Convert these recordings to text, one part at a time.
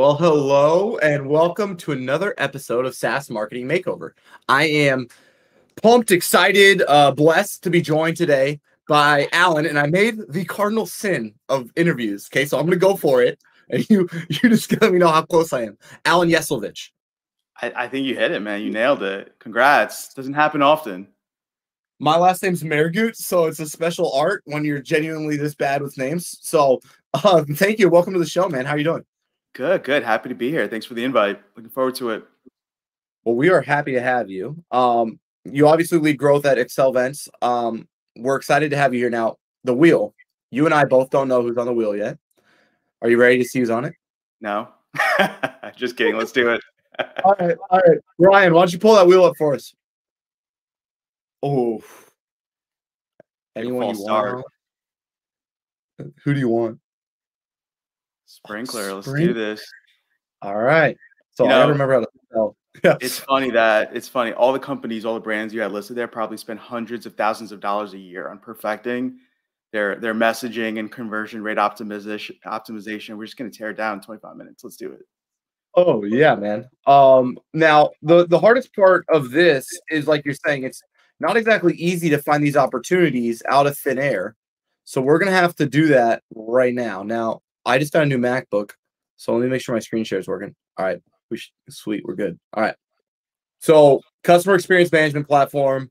Well, hello and welcome to another episode of SaaS Marketing Makeover. I am pumped, excited, uh, blessed to be joined today by Alan, and I made the cardinal sin of interviews. Okay, so I'm going to go for it, and you you just let me know how close I am. Alan Yeslovich. I, I think you hit it, man. You nailed it. Congrats. Doesn't happen often. My last name's Mehrguth, so it's a special art when you're genuinely this bad with names. So, uh, thank you. Welcome to the show, man. How are you doing? Good, good. Happy to be here. Thanks for the invite. Looking forward to it. Well, we are happy to have you. Um, you obviously lead growth at Accelevents. Um, we're excited to have you here now. The wheel. You and I both don't know who's on the wheel yet. Are you ready to see who's on it? No. Just kidding. Let's do it. all right, all right. Ryan, why don't you pull that wheel up for us? Oh, anyone you want? Who do you want? Sprinklr. Let's do this. All right. So you I gotta remember how to spell. Yeah. It's funny that it's funny. All the companies, all the brands you had listed there probably spend hundreds of thousands of dollars a year on perfecting their their messaging and conversion rate optimization optimization. We're just gonna tear it down in 25 minutes. Let's do it. Oh yeah, man. Um now the the hardest part of this is like you're saying, it's not exactly easy to find these opportunities out of thin air. So we're gonna have to do that right now. Now, I just got a new MacBook, so let me make sure my screen share is working. All right, we should, sweet, we're good. All right. So customer experience management platform,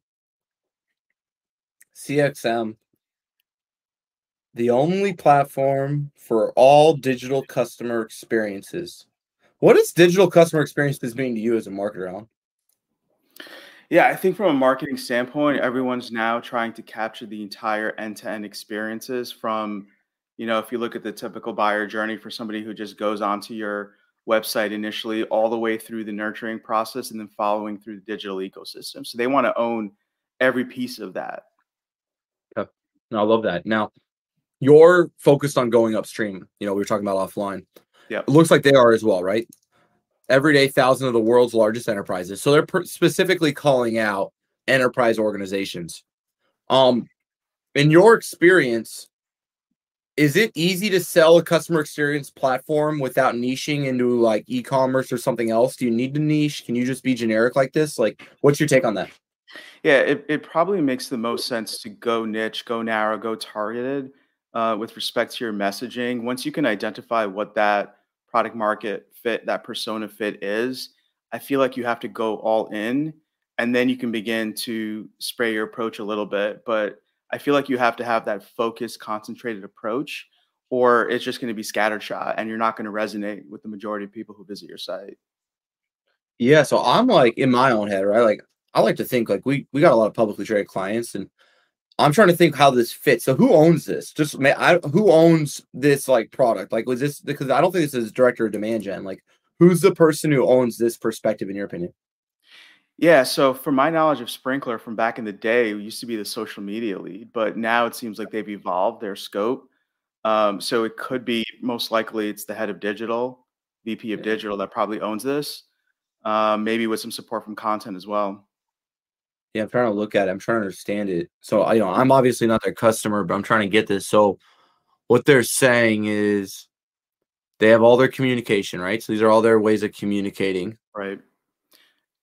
CXM, the only platform for all digital customer experiences. What does digital customer experiences mean to you as a marketer, Alan? Yeah, I think from a marketing standpoint, everyone's now trying to capture the entire end-to-end experiences from, you know, if you look at the typical buyer journey for somebody who just goes onto your website initially, all the way through the nurturing process and then following through the digital ecosystem. So they want to own every piece of that. Yeah, I love that. Now, you're focused on going upstream. You know, we were talking about offline. Yeah, it looks like they are as well, right? every day thousand of the world's largest enterprises. So they're specifically calling out enterprise organizations. Um, in your experience, is it easy to sell a customer experience platform without niching into like e-commerce or something else? Do you need to niche? Can you just be generic like this? Like, what's your take on that? Yeah, it, it probably makes the most sense to go niche, go narrow, go targeted uh, with respect to your messaging. Once you can identify what that product market fit, that persona fit is, I feel like you have to go all in and then you can begin to spray your approach a little bit. But I feel like you have to have that focused, concentrated approach, or it's just going to be scattershot and you're not going to resonate with the majority of people who visit your site. Yeah. So I'm like in my own head, right? Like I like to think like we we got a lot of publicly traded clients and I'm trying to think how this fits. So who owns this? Just I, who owns this like product? Like was this because I don't think this is director of demand gen. Like who's the person who owns this perspective in your opinion? Yeah, so from my knowledge of Sprinklr from back in the day, it used to be the social media lead, but now it seems like they've evolved their scope. Um, so it could be most likely it's the head of digital, VP of digital that probably owns this, um, maybe with some support from content as well. Yeah, I'm trying to look at it. I'm trying to understand it. So, you know, I'm obviously not their customer, but I'm trying to get this. So, what they're saying is they have all their communication, right? So these are all their ways of communicating. Right.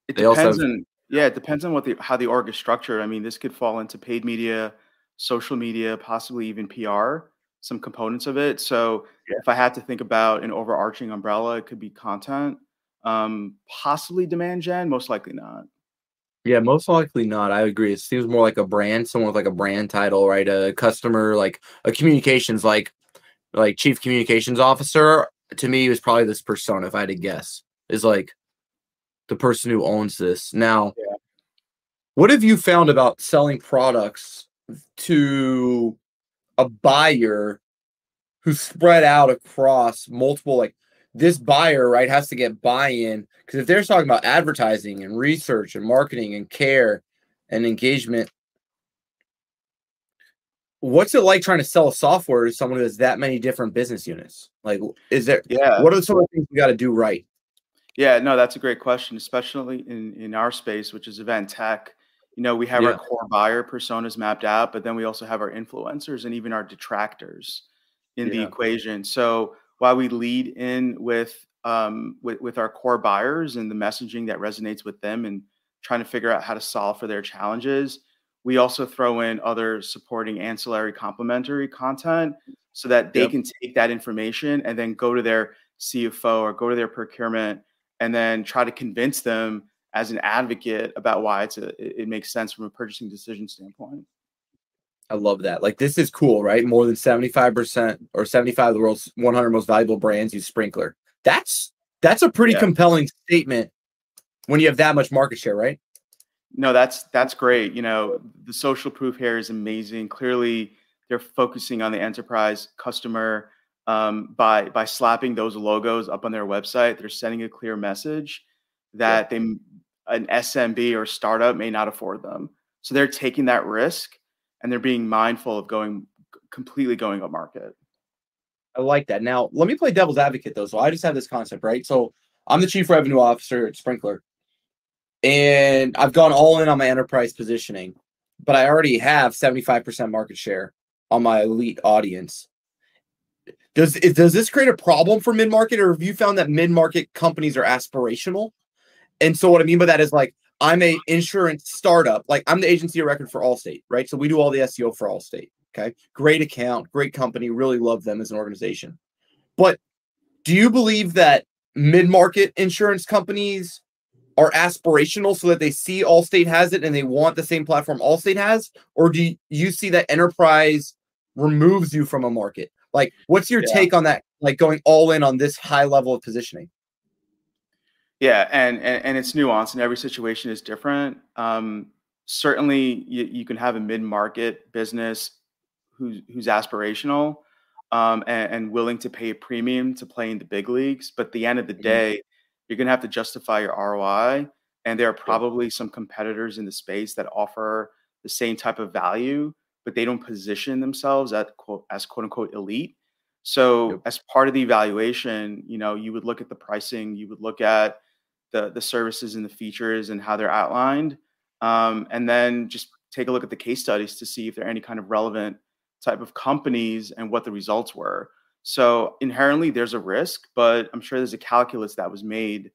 It they depends have, on yeah, it depends on what the how the org is structured. I mean, this could fall into paid media, social media, possibly even PR, some components of it. So yeah. if I had to think about an overarching umbrella, it could be content, um, possibly demand gen, most likely not. Yeah, most likely not. I agree. It seems more like a brand, someone with like a brand title, right? A customer, like a communications, like like chief communications officer. To me, was probably this persona. If I had to guess, is like the person who owns this. Now, yeah. what have you found about selling products to a buyer who's spread out across multiple like this buyer right has to get buy-in because if they're talking about advertising and research and marketing and care and engagement what's it like trying to sell a software to someone who has that many different business units like is there yeah what are some of the things we got to do right yeah no that's a great question especially in in our space which is event tech you know we have yeah. our core buyer personas mapped out but then we also have our influencers and even our detractors in yeah. the equation so while we lead in with um, with with our core buyers and the messaging that resonates with them, and trying to figure out how to solve for their challenges. We also throw in other supporting ancillary complementary content so that they yep. can take that information and then go to their CFO or go to their procurement and then try to convince them as an advocate about why it's a, it makes sense from a purchasing decision standpoint. I love that. Like this is cool, right? More than 75% or 75 of the world's 100 most valuable brands use Sprinklr. That's that's a pretty yeah. compelling statement when you have that much market share, right? No, that's that's great. You know, the social proof here is amazing. Clearly, they're focusing on the enterprise customer um, by by slapping those logos up on their website. They're sending a clear message that yeah. they an SMB or startup may not afford them. So they're taking that risk and they're being mindful of going completely going up market. I like that. Now, let me play devil's advocate though. So I just have this concept, right? So I'm the chief revenue officer at Sprinklr, and I've gone all in on my enterprise positioning, but I already have 75% market share on my elite audience. Does does this create a problem for mid market, or have you found that mid market companies are aspirational? And so what I mean by that is like I'm a insurance startup. Like I'm the agency of record for Allstate, right? So we do all the SEO for Allstate. Okay. Great account, great company. Really love them as an organization. But do you believe that mid-market insurance companies are aspirational so that they see Allstate has it and they want the same platform Allstate has? Or do you see that enterprise removes you from a market? Like, what's your yeah. take on that? Like going all in on this high level of positioning? Yeah, and, and, and it's nuanced, and every situation is different. Um, certainly, you, you can have a mid market business who's who's aspirational um, and, and, willing to pay a premium to play in the big leagues. But at the end of the mm-hmm. day, you're going to have to justify your ROI, and there are probably some competitors in the space that offer the same type of value, but they don't position themselves at quote as quote unquote elite. So yep. as part of the evaluation, you know, you would look at the pricing, you would look at the the services and the features and how they're outlined, um, and then just take a look at the case studies to see if there are any kind of relevant type of companies and what the results were. So inherently, there's a risk, but I'm sure there's a calculus that was made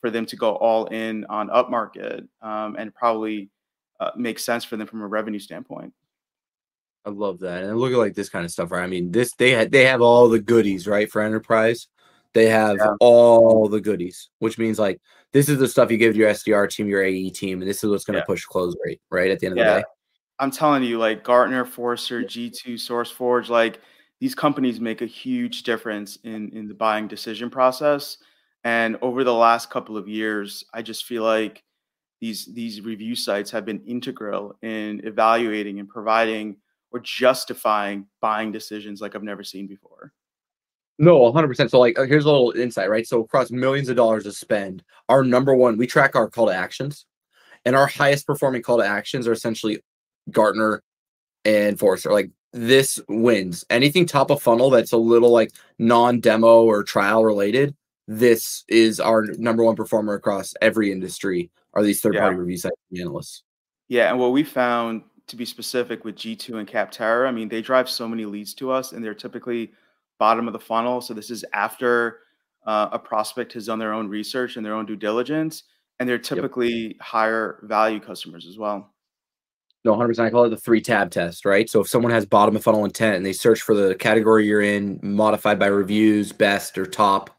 for them to go all in on upmarket, um, and probably uh, makes sense for them from a revenue standpoint. I love that, and look at like this kind of stuff, right? I mean, this they had they have all the goodies, right, for enterprise. They have yeah. all the goodies, which means like this is the stuff you give your SDR team, your AE team, and this is what's going to yeah. push close rate, right? At the end of yeah. the day. I'm telling you, like Gartner, Forrester, G2, SourceForge, like these companies make a huge difference in in the buying decision process. And over the last couple of years, I just feel like these these review sites have been integral in evaluating and providing or justifying buying decisions like I've never seen before. No, 100%. So, like, uh, here's a little insight, right? So, across millions of dollars of spend, our number one, we track our call to actions, and our highest performing call to actions are essentially Gartner and Forrester. Like, this wins anything top of funnel that's a little like non demo or trial related. This is our number one performer across every industry. Are these third party yeah. review site analysts? Yeah, and what we found to be specific with G2 and Capterra, I mean, they drive so many leads to us, and they're typically bottom of the funnel. So this is after uh, a prospect has done their own research and their own due diligence, and they're typically yep. higher value customers as well. No, 100%. I call it the three tab test, right? So if someone has bottom of funnel intent and they search for the category you're in, modified by reviews, best or top,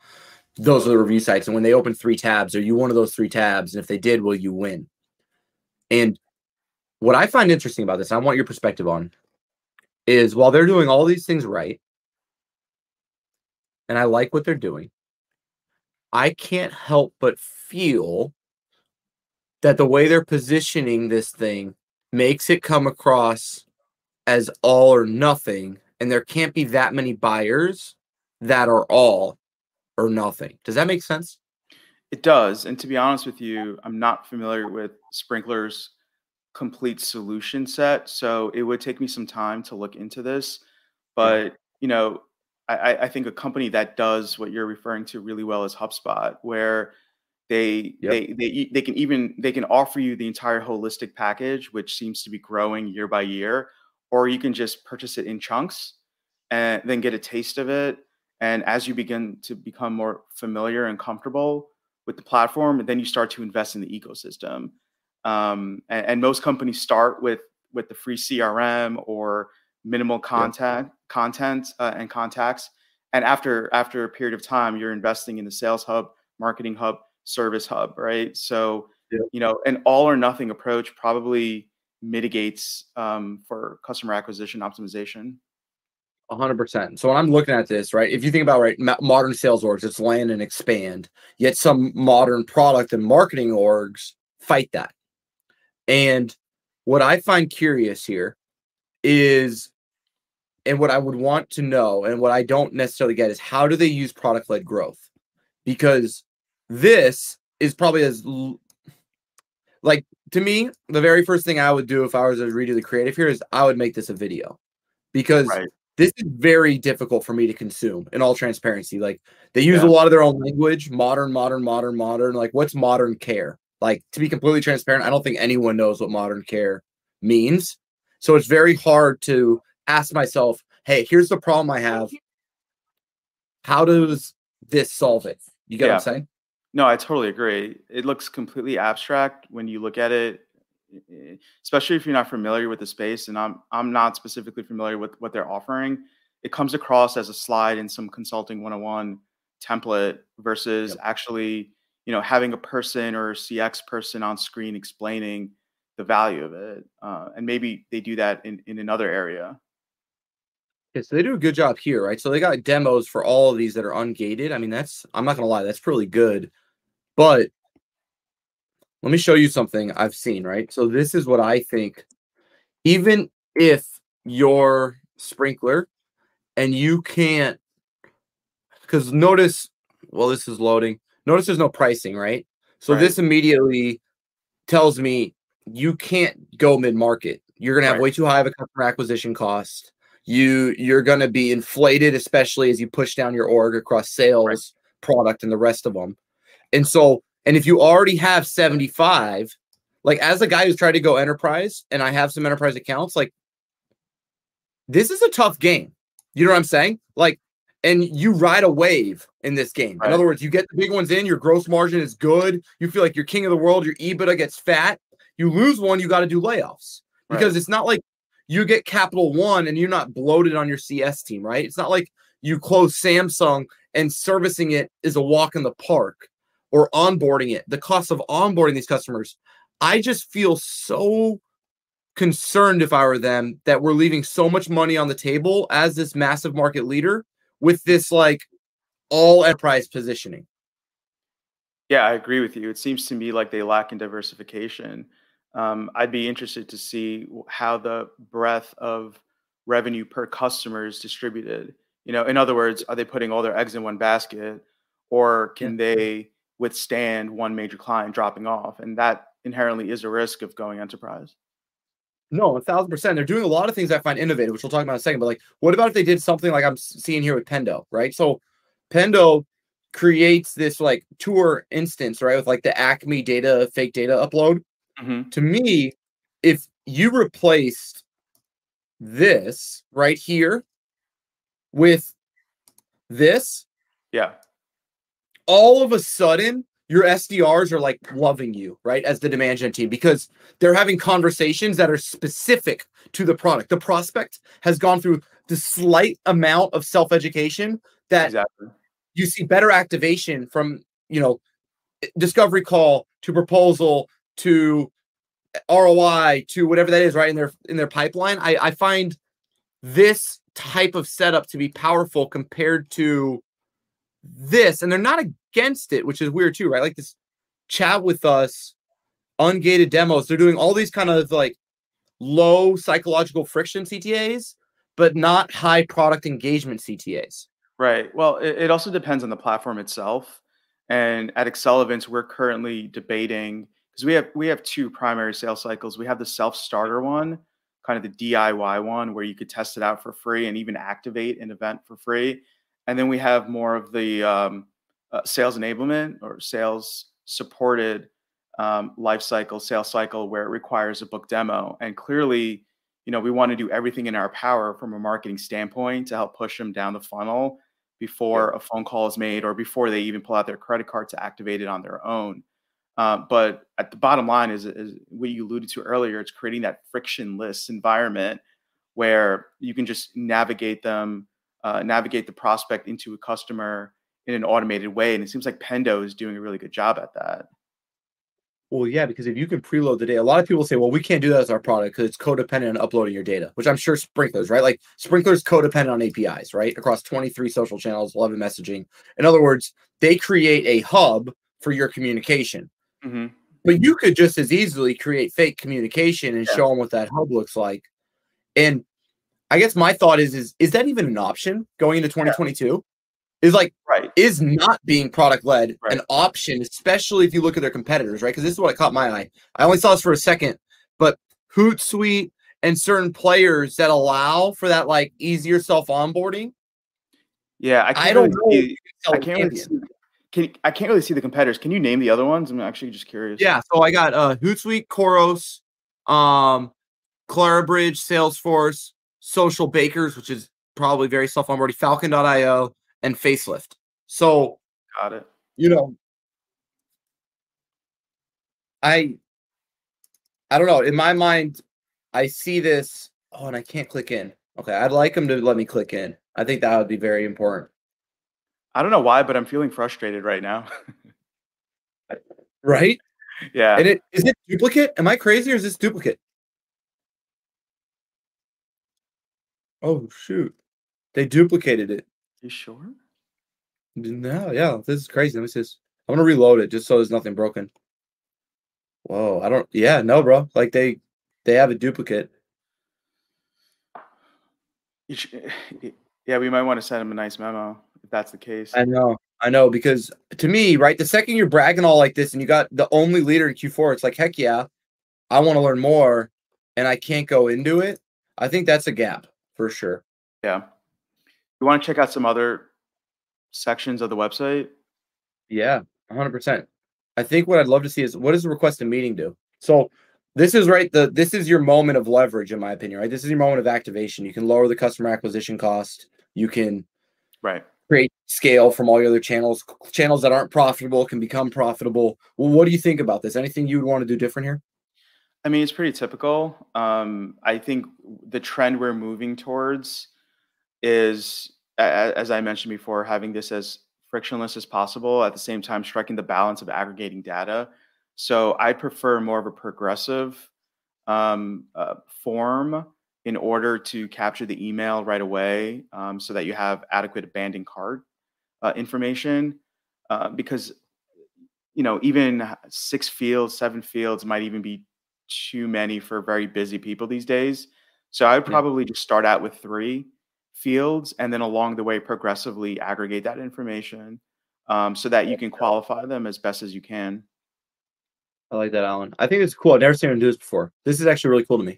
those are the review sites. And when they open three tabs, are you one of those three tabs? And if they did, will you win? And what I find interesting about this, I want your perspective on, is while they're doing all these things right, and I like what they're doing, I can't help but feel that the way they're positioning this thing makes it come across as all or nothing, and there can't be that many buyers that are all or nothing. Does that make sense? It does. And to be honest with you, I'm not familiar with Sprinklr's complete solution set. So it would take me some time to look into this. But, you know, I, I think a company that does what you're referring to really well is HubSpot, where they yep. they they they can even they can offer you the entire holistic package, which seems to be growing year by year, or you can just purchase it in chunks and then get a taste of it And as you begin to become more familiar and comfortable with the platform, then you start to invest in the ecosystem. Um, and, and, most companies start with with the free CRM or minimal content yeah. content uh, and contacts. And after after a period of time, you're investing in the sales hub, marketing hub, service hub, right? So yeah. you know, an all or nothing approach probably mitigates um, for customer acquisition optimization. 100%. So when I'm looking at this, right, if you think about right, modern sales orgs, it's land and expand. Yet some modern product and marketing orgs fight that. And what I find curious here is, and what I would want to know, and what I don't necessarily get is how do they use product led growth? Because this is probably as like to me, the very first thing I would do if I was to redo the creative here is I would make this a video because right. this is very difficult for me to consume in all transparency. Like they use yeah. a lot of their own language, modern, modern, modern, modern. Like what's modern care? Like to be completely transparent, I don't think anyone knows what modern care means. So it's very hard to ask myself, hey, here's the problem I have. How does this solve it? You get yeah. what I'm saying? No, I totally agree. It looks completely abstract when you look at it, especially if you're not familiar with the space. And I'm I'm not specifically familiar with what they're offering. It comes across as a slide in some consulting 101 template versus yep. actually, you know, having a person or a CX person on screen explaining the value of it. Uh, and maybe they do that in, in another area. Yeah, so they do a good job here, right? So they got demos for all of these that are ungated. I mean, that's I'm not gonna lie, that's pretty good. But let me show you something I've seen, right? So this is what I think. Even if your Sprinklr and you can't because notice well this is loading notice there's no pricing right so right. this immediately tells me you can't go mid-market you're going to have right. way too high of a customer acquisition cost you you're going to be inflated especially as you push down your org across sales right. product and the rest of them and so and if you already have 75 like as a guy who's tried to go enterprise and i have some enterprise accounts like this is a tough game you know what i'm saying like and you ride a wave in this game right. in other words you get the big ones in your gross margin is good you feel like you're king of the world your ebitda gets fat you lose one you got to do layoffs because right. it's not like you get Capital One and you're not bloated on your CS team, right? It's not like you close Samsung and servicing it is a walk in the park or onboarding it. The cost of onboarding these customers, I just feel so concerned if I were them that we're leaving so much money on the table as this massive market leader with this like all enterprise positioning. Yeah, I agree with you. It seems to me like they lack in diversification um, I'd be interested to see how the breadth of revenue per customer is distributed. You know, in other words, are they putting all their eggs in one basket, or can they withstand one major client dropping off? And that inherently is a risk of going enterprise. No, a thousand percent. They're doing a lot of things I find innovative, which we'll talk about in a second. But like, what about if they did something like I'm seeing here with Pendo, right? So Pendo creates this like tour instance, right, with like the Acme data, fake data upload. Mm-hmm. To me, if you replaced this right here with this, yeah, all of a sudden your SDRs are like loving you, right, as the demand gen team because they're having conversations that are specific to the product. The prospect has gone through the slight amount of self education that exactly. you see better activation from, you know, discovery call to proposal to ROI to whatever that is, right in their in their pipeline. I, I find this type of setup to be powerful compared to this, and they're not against it, which is weird too, right? Like this chat with us, ungated demos. They're doing all these kind of like low psychological friction CTAs, but not high product engagement CTAs. Right. Well, it, it also depends on the platform itself. And at Accelevents, we're currently debating because we have we have two primary sales cycles. We have the self starter one, kind of the DIY one, where you could test it out for free and even activate an event for free, and then we have more of the um, uh, sales enablement or sales supported um, life cycle, sales cycle, where it requires a book demo. And clearly, you know, we want to do everything in our power from a marketing standpoint to help push them down the funnel before a phone call is made or before they even pull out their credit card to activate it on their own. Uh, but at the bottom line is, is what you alluded to earlier. It's creating that frictionless environment where you can just navigate them, uh, navigate the prospect into a customer in an automated way. And it seems like Pendo is doing a really good job at that. Well, yeah, because if you can preload the data, a lot of people say, well, we can't do that as our product because it's codependent on uploading your data, which I'm sure Sprinklr's, right? Like Sprinklr's codependent on APIs, right? Across 23 social channels, 11 messaging. In other words, they create a hub for your communication. Mm-hmm. But you could just as easily create fake communication and yeah. show them what that hub looks like. And I guess my thought is, is is that even an option going into 2022? Is like right. is not being product led right. an option, especially if you look at their competitors, right? Because this is what caught my eye. I only saw this for a second, but Hootsuite and certain players that allow for that like easier self onboarding. Yeah, I, I don't know. See, I can't really see, can, I can't really see the competitors. Can you name the other ones? I'm actually just curious. Yeah, so I got uh Hootsuite, Khoros, um, Clarabridge, Salesforce, Social Bakers, which is probably very self onboarding, Falcon.io, and facelift. So got it. You know, I I don't know. In my mind, I see this. Oh, and I can't click in. Okay, I'd like them to let me click in. I think that would be very important. I don't know why, but I'm feeling frustrated right now. right? Yeah. And it is it duplicate? Am I crazy or is this duplicate? Oh shoot. They duplicated it. You sure? No, yeah, this is crazy. Let me see this. I'm gonna reload it just so there's nothing broken. Whoa, I don't. Yeah, no, bro. Like they, they have a duplicate. Should, eh, yeah, we might want to send him a nice memo if that's the case. I know, I know, because to me, right, the second you're bragging all like this and you got the only leader in Q4, it's like, heck yeah, I want to learn more, and I can't go into it. I think that's a gap for sure. Yeah you want to check out some other sections of the website? Yeah, 100%. I think what I'd love to see is what does the request a meeting do? So this is right the this is your moment of leverage in my opinion, right? This is your moment of activation. You can lower the customer acquisition cost. You can right create scale from all your other channels. Channels that aren't profitable can become profitable. Well, what do you think about this? Anything you would want to do different here? I mean, it's pretty typical. Um, I think the trend we're moving towards is as I mentioned before, having this as frictionless as possible at the same time striking the balance of aggregating data. So I prefer more of a progressive um, uh, form in order to capture the email right away um, so that you have adequate abandoned cart uh, information uh, because you know even six fields seven fields might even be too many for very busy people these days so i would probably yeah. just start out with three fields and then along the way progressively aggregate that information um, so that you can qualify them as best as you can. I like that, Alan. I think it's cool. I've never seen him do this before. This is actually really cool to me.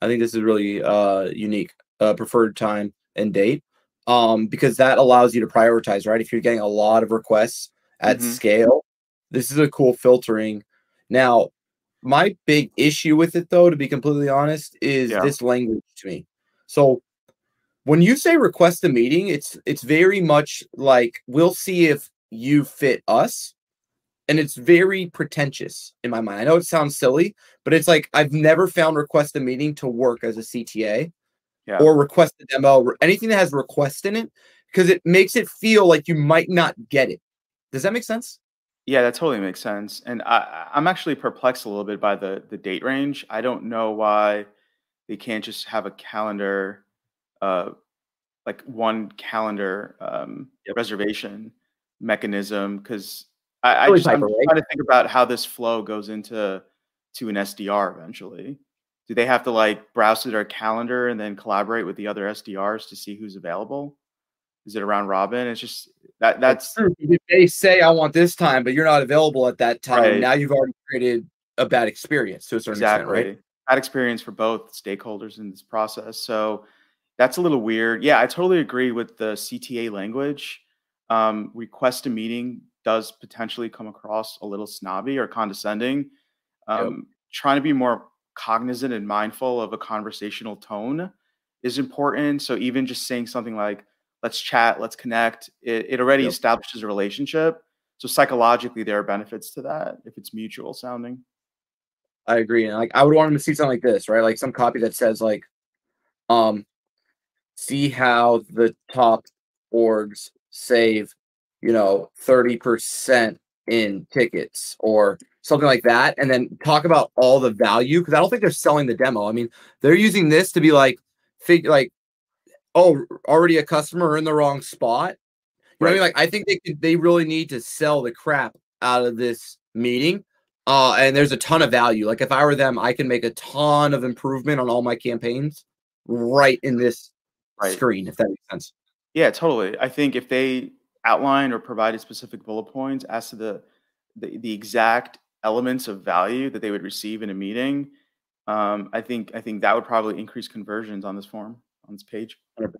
I think this is really uh, unique. Uh, preferred time and date, um, because that allows you to prioritize. Right, if you're getting a lot of requests at mm-hmm. scale, this is a cool filtering. Now, my big issue with it, though, to be completely honest, is yeah. this language to me. So when you say request a meeting, it's it's very much like we'll see if you fit us. And it's very pretentious in my mind. I know it sounds silly, but it's like I've never found request a meeting to work as a CTA yeah. or request a demo or anything that has request in it because it makes it feel like you might not get it. Does that make sense? Yeah, that totally makes sense. And I, I'm actually perplexed a little bit by the the date range. I don't know why they can't just have a calendar uh, like one calendar um, yep. reservation mechanism because I, I just I'm trying to think about how this flow goes into to an SDR eventually. Do they have to like browse through their calendar and then collaborate with the other SDRs to see who's available? Is it around Robin? It's just that that's, that's If they say I want this time, but you're not available at that time, right. now you've already created a bad experience to a certain exactly. extent, right? Bad experience for both stakeholders in this process. So that's a little weird. Yeah, I totally agree with the CTA language. Um, request a meeting does potentially come across a little snobby or condescending. Um, yep. Trying to be more cognizant and mindful of a conversational tone is important. So even just saying something like, let's chat, let's connect. It, it already yep. establishes a relationship. So psychologically, there are benefits to that if it's mutual sounding. I agree. And like I would want them to see something like this, right? Like some copy that says like, um, see how the top orgs save, you know, 30% in tickets or something like that. And then talk about all the value. Cause I don't think they're selling the demo. I mean, they're using this to be like, figure like, oh, already a customer in the wrong spot. You right. know what I mean? Like I think they could, they really need to sell the crap out of this meeting uh, and there's a ton of value. Like if I were them, I can make a ton of improvement on all my campaigns right in this right. screen, if that makes sense. Yeah, totally. I think if they outline or provided specific bullet points as to the, the, the exact elements of value that they would receive in a meeting, um, I think I think that would probably increase conversions on this form on this page. 100%.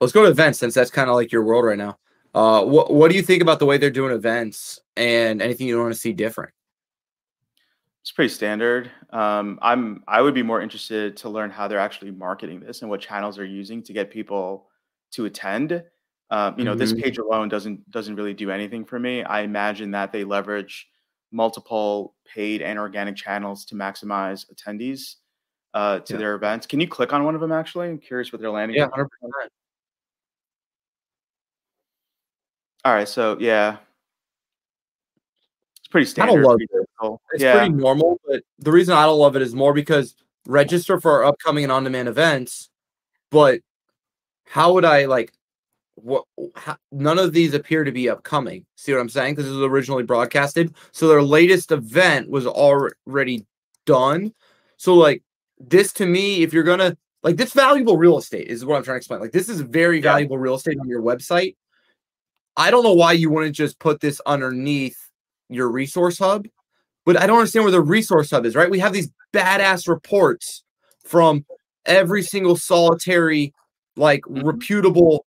Let's go to events since that's kind of like your world right now. Uh, what what do you think about the way they're doing events and anything you want to see different? It's pretty standard. Um, I'm I would be more interested to learn how they're actually marketing this and what channels they're using to get people to attend. Um, you know, mm-hmm. this page alone doesn't doesn't really do anything for me. I imagine that they leverage multiple paid and organic channels to maximize attendees uh, to yeah. their events. Can you click on one of them? Actually, I'm curious what they're landing. Yeah, hundred percent. All right, so yeah, it's pretty standard. I don't love it. It's yeah. pretty normal, but the reason I don't love it is more because register for our upcoming and on-demand events, but how would I like what how, none of these appear to be upcoming. See what I'm saying? Because it was originally broadcasted. So their latest event was already done. So like this to me, if you're gonna like this valuable real estate is what I'm trying to explain. Like this is very yeah. valuable real estate on your website. I don't know why you wouldn't just put this underneath your resource hub. But I don't understand where the resource hub is, right? We have these badass reports from every single solitary, like mm-hmm. reputable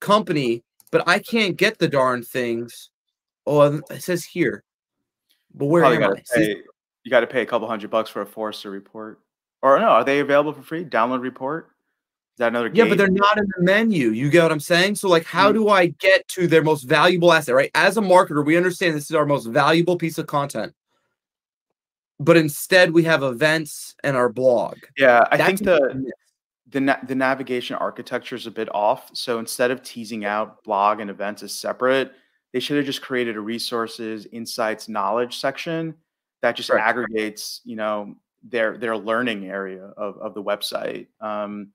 company, but I can't get the darn things. Oh, it says here. But where Probably am I? Pay, you got to pay a couple hundred bucks for a Forrester report. Or no, are they available for free? Download report that another yeah, but they're not in the menu. You get what I'm saying? So, like, how mm-hmm. do I get to their most valuable asset, right? As a marketer, we understand this is our most valuable piece of content. But instead, we have events and our blog. Yeah, I That's think the the, na- the navigation architecture is a bit off. So instead of teasing out blog and events as separate, they should have just created a resources, insights, knowledge section that just right. aggregates, you know, their their learning area of, of the website. Um,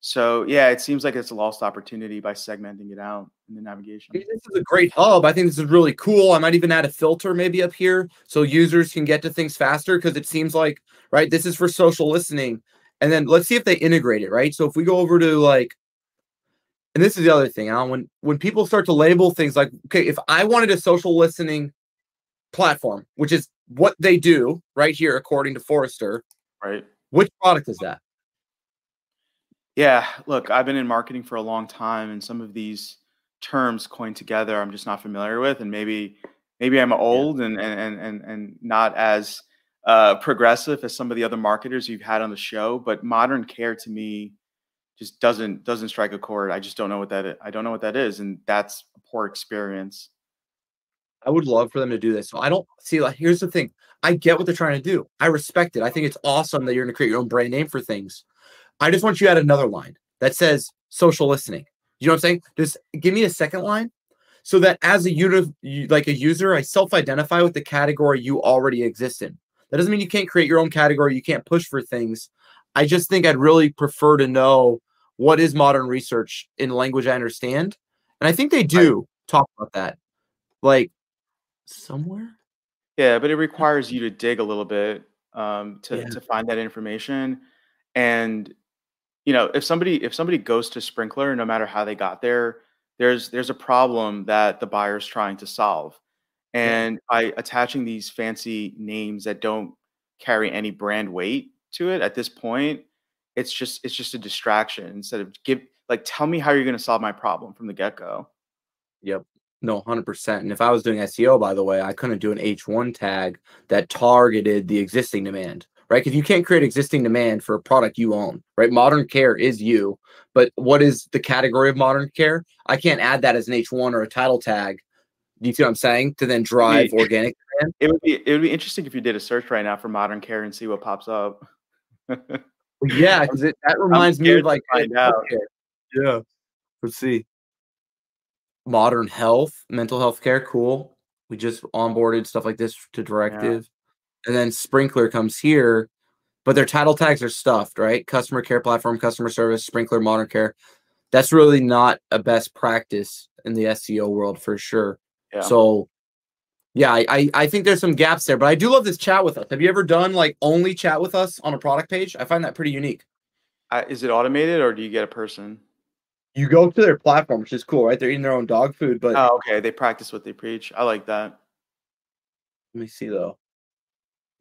so yeah, it seems like it's a lost opportunity by segmenting it out in the navigation. This is a great hub. I think this is really cool. I might even add a filter maybe up here so users can get to things faster because it seems like right. This is for social listening, and then let's see if they integrate it right. So if we go over to like, and this is the other thing, Alan, when when people start to label things like, okay, if I wanted a social listening platform, which is what they do right here according to Forrester, right? Which product is that? Yeah, look, I've been in marketing for a long time, and some of these terms coined together, I'm just not familiar with, and maybe maybe I'm old and and and and not as uh, progressive as some of the other marketers you've had on the show. But modern care to me just doesn't doesn't strike a chord. I just don't know what that is. I don't know what that is, and that's a poor experience. I would love for them to do this. So I don't see like here's the thing. I get what they're trying to do. I respect it. I think it's awesome that you're going to create your own brand name for things. I just want you to add another line that says social listening. You know what I'm saying? Just give me a second line so that as a user, like a user, I self-identify with the category you already exist in. That doesn't mean you can't create your own category. You can't push for things. I just think I'd really prefer to know what is modern research in language I understand. And I think they do talk about that. Like somewhere. Yeah, but it requires you to dig a little bit um, to, yeah. to find that information. And you know, if somebody if somebody goes to Sprinklr, no matter how they got there, there's there's a problem that the buyer's trying to solve. And by attaching these fancy names that don't carry any brand weight to it at this point, it's just it's just a distraction instead of give like tell me how you're going to solve my problem from the get-go. Yep. No, 100%. And if I was doing SEO, by the way, I couldn't do an H1 tag that targeted the existing demand right? Because you can't create existing demand for a product you own, right? Modern care is you, but what is the category of modern care? I can't add that as an H1 or a title tag. Do you see what I'm saying? To then drive organic demand. It would be it would be interesting if you did a search right now for modern care and see what pops up. yeah, because that reminds me of like find out. Yeah. Let's see. Modern health, mental health care, cool. We just onboarded stuff like this to directive. Yeah. And then Sprinklr comes here, but their title tags are stuffed, right? Customer care platform, customer service, Sprinklr, modern care. That's really not a best practice in the SEO world for sure. Yeah. So yeah, I, I think there's some gaps there, but I do love this chat with us. Have you ever done like only chat with us on a product page? I find that pretty unique. Uh, is it automated or do you get a person? You go to their platform, which is cool, right? They're eating their own dog food, but oh, okay, they practice what they preach. I like that. Let me see though.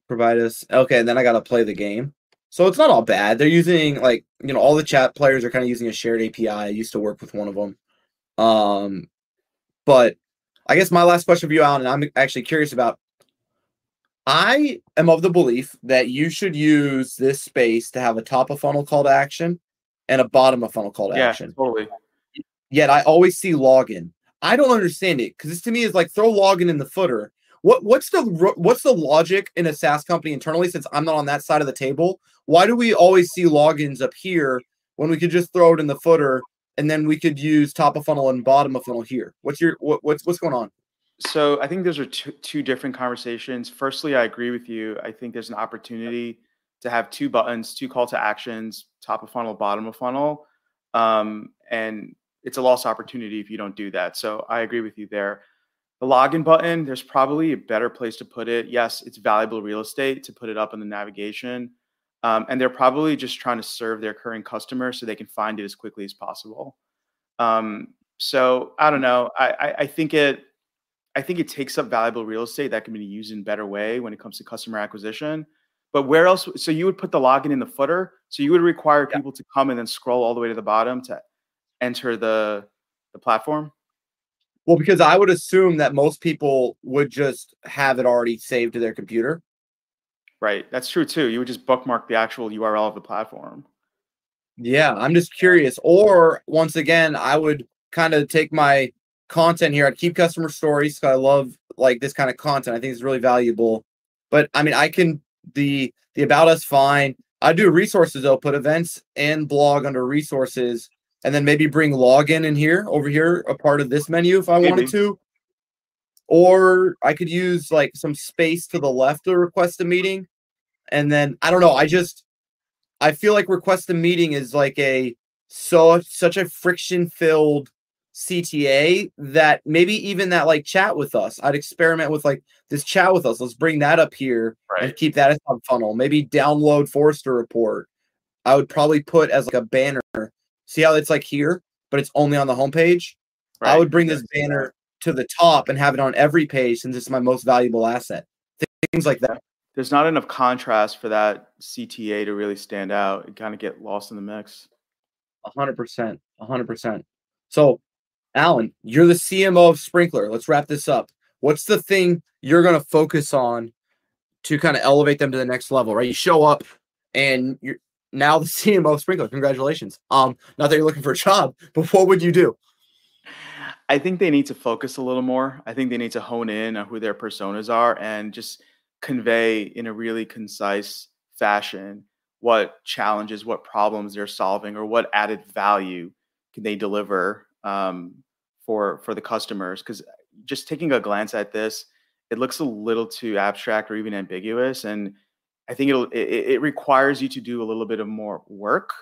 Provide us okay, and then I gotta play the game. So it's not all bad. They're using like you know all the chat players are kind of using a shared API. I used to work with one of them, um, but I guess my last question for you, Alan, and I'm actually curious about. I am of the belief that you should use this space to have a top of funnel call to action and a bottom of funnel call to yeah, action. Totally. Yet I always see login. I don't understand it because this to me is like throw login in the footer. What what's the what's the logic in a SaaS company internally? Since I'm not on that side of the table, why do we always see logins up here when we could just throw it in the footer and then we could use top of funnel and bottom of funnel here. What's your what, what's what's going on? So I think those are two, two different conversations. Firstly, I agree with you. I think there's an opportunity to have two buttons, two call to actions, top of funnel, bottom of funnel, um, and it's a lost opportunity if you don't do that. So I agree with you there. The login button, there's probably a better place to put it. Yes, it's valuable real estate to put it up in the navigation. Um, and they're probably just trying to serve their current customers so they can find it as quickly as possible. Um, so I don't know. I, I, I think it I think it takes up valuable real estate that can be used in a better way when it comes to customer acquisition. But where else? So you would put the login in the footer. So you would require yeah. people to come and then scroll all the way to the bottom to enter the the platform. Well, because I would assume that most people would just have it already saved to their computer. Right. That's true too. You would just bookmark the actual URL of the platform. Yeah, I'm just curious. Or once again, I would kind of take my content here. I'd keep customer stories because I love like this kind of content. I think it's really valuable. But I mean, I can the the about us fine. I do resources though, put events and blog under resources, and then maybe bring login in here over here, a part of this menu if I maybe. wanted to or I could use like some space to the left to request a meeting. And then I don't know, I just I feel like request a meeting is like a so such a friction filled CTA that maybe even that like chat with us. I'd experiment with like this chat with us. Let's bring that up here right. and keep that as a funnel. Maybe download Forrester report. I would probably put as like a banner. See how it's like here, but it's only on the homepage. Right. I would bring this banner to the top and have it on every page since it's my most valuable asset. Things like that. There's not enough contrast for that CTA to really stand out and kind of get lost in the mix. A hundred percent. A hundred percent. So, Alan, you're the CMO of Sprinklr. Let's wrap this up. What's the thing you're going to focus on to kind of elevate them to the next level? Right? You show up and you're now the CMO of Sprinklr. Congratulations. Um, not that you're looking for a job, but what would you do? I think they need to focus a little more. I think they need to hone in on who their personas are and just convey in a really concise fashion what challenges, what problems they're solving, or what added value can they deliver um, for for the customers. Because just taking a glance at this, it looks a little too abstract or even ambiguous, and I think it'll it, it requires you to do a little bit of more work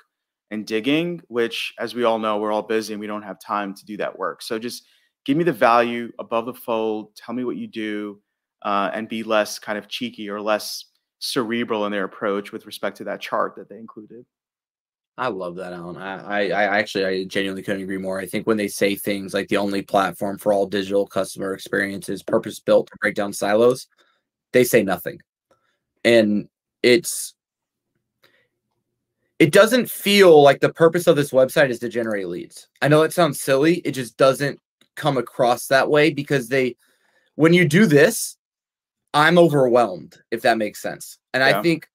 and digging, which, as we all know, we're all busy and we don't have time to do that work. So just give me the value above the fold. Tell me what you do, uh, and be less kind of cheeky or less cerebral in their approach with respect to that chart that they included. I love that, Alan. I, I, I actually, I genuinely couldn't agree more. I think when they say things like the only platform for all digital customer experiences, purpose built to break down silos, they say nothing, and it's it doesn't feel like the purpose of this website is to generate leads. I know it sounds silly. It just doesn't come across that way because they, when you do this, I'm overwhelmed, if that makes sense. And yeah. I think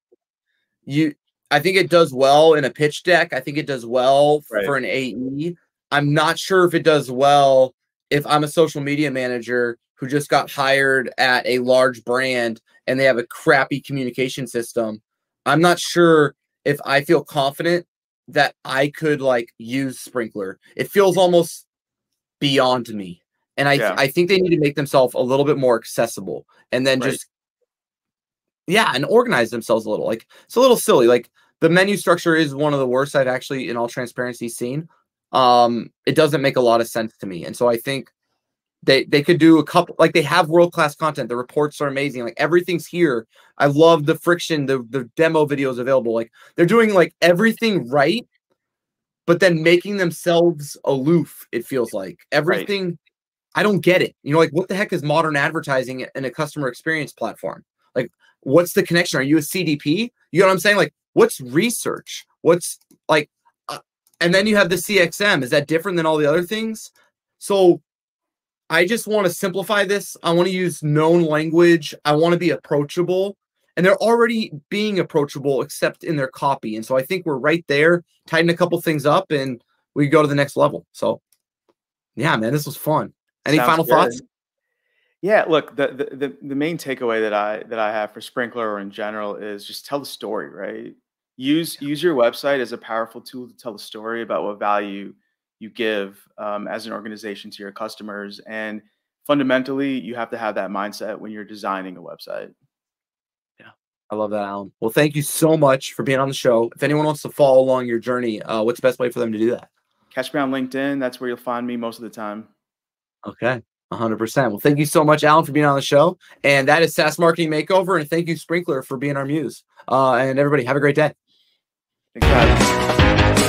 you I think it does well in a pitch deck. I think it does well Right. for an AE. I'm not sure if it does well if I'm a social media manager who just got hired at a large brand and they have a crappy communication system. I'm not sure if I feel confident that I could like use Sprinklr. It feels almost beyond me. And I Yeah. I think they need to make themselves a little bit more accessible and then Right. just yeah, and organize themselves a little. Like it's a little silly. Like the menu structure is one of the worst I've actually, in all transparency, seen. Um, it doesn't make a lot of sense to me, and so I think they they could do a couple. Like they have world class content. The reports are amazing. Like everything's here. I love the friction. The the demo videos available. Like they're doing like everything right, but then making themselves aloof. It feels like everything. I don't get it. You know, like what the heck is modern advertising in a customer experience platform? Like, what's the connection? Are you a CDP? You know what I'm saying? Like, what's research? What's like, uh, and then you have the CXM. Is that different than all the other things? So, I just want to simplify this. I want to use known language. I want to be approachable. And they're already being approachable, except in their copy. And so I think we're right there, tighten a couple things up, and we go to the next level. So, yeah, man, this was fun. Any Sounds final good. thoughts? Yeah, look, the, the the the main takeaway that I that I have for Sprinklr or in general is just tell the story, right? Use use your website as a powerful tool to tell the story about what value you give um, as an organization to your customers, and fundamentally, you have to have that mindset when you're designing a website. Yeah, I love that, Alan. Well, thank you so much for being on the show. If anyone wants to follow along your journey, uh, what's the best way for them to do that? Catch me on LinkedIn. That's where you'll find me most of the time. Okay. 100%. Well, thank you so much, Alan, for being on the show. And that is SaaS Marketing Makeover. And thank you, Sprinklr, for being our muse. Uh, and everybody, have a great day. Thanks, guys.